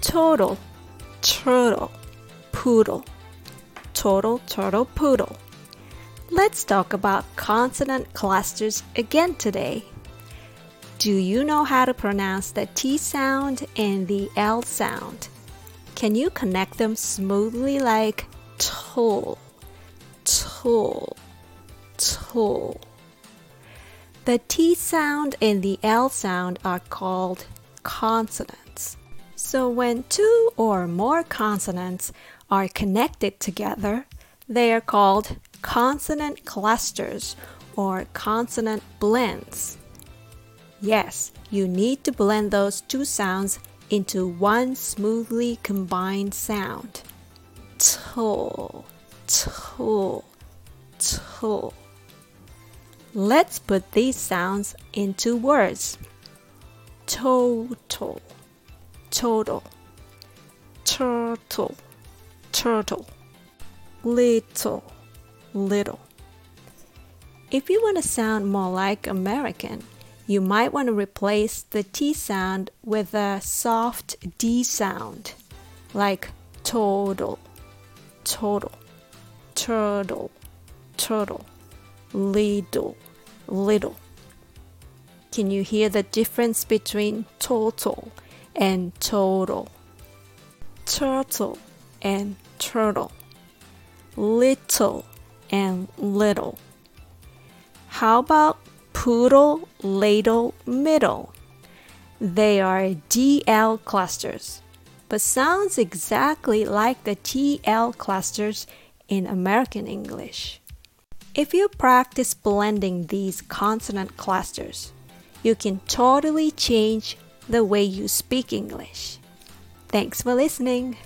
total, turtle, poodle, total, turtle, poodle. Let's talk about consonant clusters again today. Do you know how to pronounce the T sound and the L sound? Can you connect them smoothly like toll, toll, toll? The T sound and the L sound are called consonants. So when two or more consonants are connected together, they are called consonant clusters or consonant blends. Yes, you need to blend those two sounds into one smoothly combined sound. Toll. Let's put these sounds into words. Total, total, turtle, turtle, little, little. If you want to sound more like American, you might want to replace the T sound with a soft D sound, like total, total, turtle, turtle, little, little. Can you hear the difference between total and total? Turtle and turtle. Little and little. How about poodle, ladle, middle? They are DL clusters, but sounds exactly like the TL clusters in American English. If you practice blending these consonant clusters, you can totally change the way you speak English. Thanks for listening.